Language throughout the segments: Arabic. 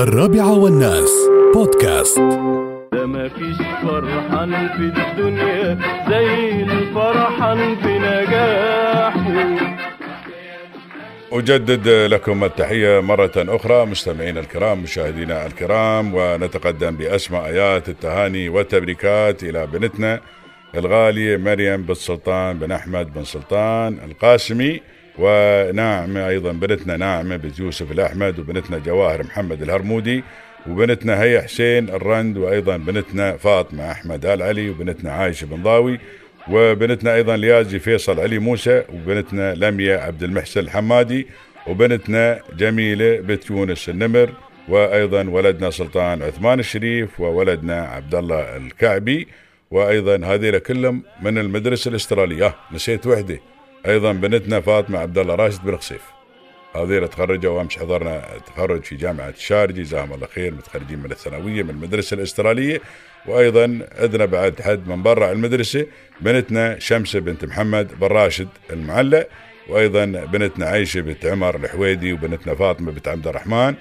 الرابعة والناس. بودكاست. ده مفيش فرحان في الدنيا زي الفرحان في نجاحه. أجدد لكم التحية مرة أخرى مستمعينا الكرام مشاهدينا الكرام ونتقدم بأسمى آيات التهاني والتبريكات إلى بنتنا الغالية مريم بن سلطان بن أحمد بن سلطان القاسمي. وناعمة أيضا بنتنا ناعمة بنت يوسف الأحمد وبنتنا جواهر محمد الهرمودي وبنتنا هيا حسين الرند وأيضا بنتنا فاطمة أحمد آل علي وبنتنا عايشة بن ضاوي وبنتنا أيضا ليازي فيصل علي موسى وبنتنا لميا عبد المحسن الحمادي وبنتنا جميلة بنت يونس النمر وأيضا ولدنا سلطان عثمان الشريف وولدنا عبد الله الكعبي وأيضا هذه كلهم من المدرسة الأسترالية. آه، نسيت وحدة. أيضا بنتنا فاطمة عبد الله راشد بن خصيف هذول تخرجوا وأمس حضرنا تخرج في جامعة الشارجه جزاهم الله خير متخرجين من الثانوية من المدرسة الأسترالية. وأيضا عندنا بعد حد من برا المدرسة بنتنا شمسة بنت محمد بن راشد المعلق. وأيضا بنتنا عيشه بنت عمر الحويدي وبنتنا فاطمة بنت عبد الرحمن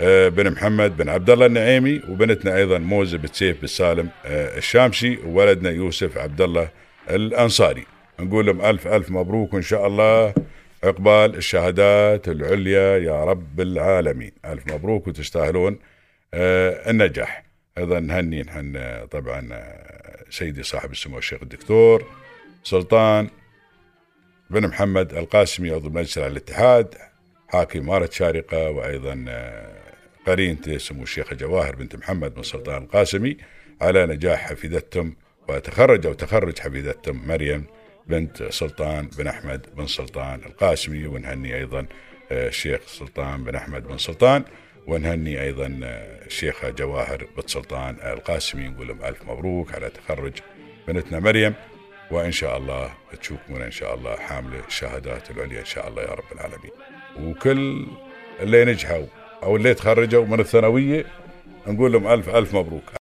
آه، بن محمد بن عبد الله النعيمي وبنتنا أيضا موزة بنت سيف بن سالم آه، الشامسي وولدنا يوسف عبد الله الأنصاري. نقول لهم ألف ألف مبروك وان شاء الله. عقبال الشهادات العليا يا رب العالمين. ألف مبروك وتستاهلون آه، النجاح. أيضا نهني نحن طبعا آه، سيدي صاحب السمو الشيخ الدكتور سلطان بن محمد القاسمي عضو مجلس الاتحاد حاكم إمارة شارقة وأيضا آه، قرينته سمو الشيخة جواهر بنت محمد بن سلطان القاسمي. على نجاح حفيدتهم وتخرج أو تخرج حفيدتهم مريم. بنت سلطان بن أحمد بن سلطان القاسمي ونهني أيضا آه، الشيخ سلطان بن أحمد بن سلطان ونهني أيضا آه، الشيخة جواهر بن سلطان القاسمي. نقول لهم ألف مبروك على تخرج بنتنا مريم وإن شاء الله تشوفون إن شاء الله حاملة الشهادات العليا إن شاء الله يا رب العالمين. وكل اللي نجحوا أو اللي تخرجوا من الثانوية نقول لهم ألف ألف مبروك.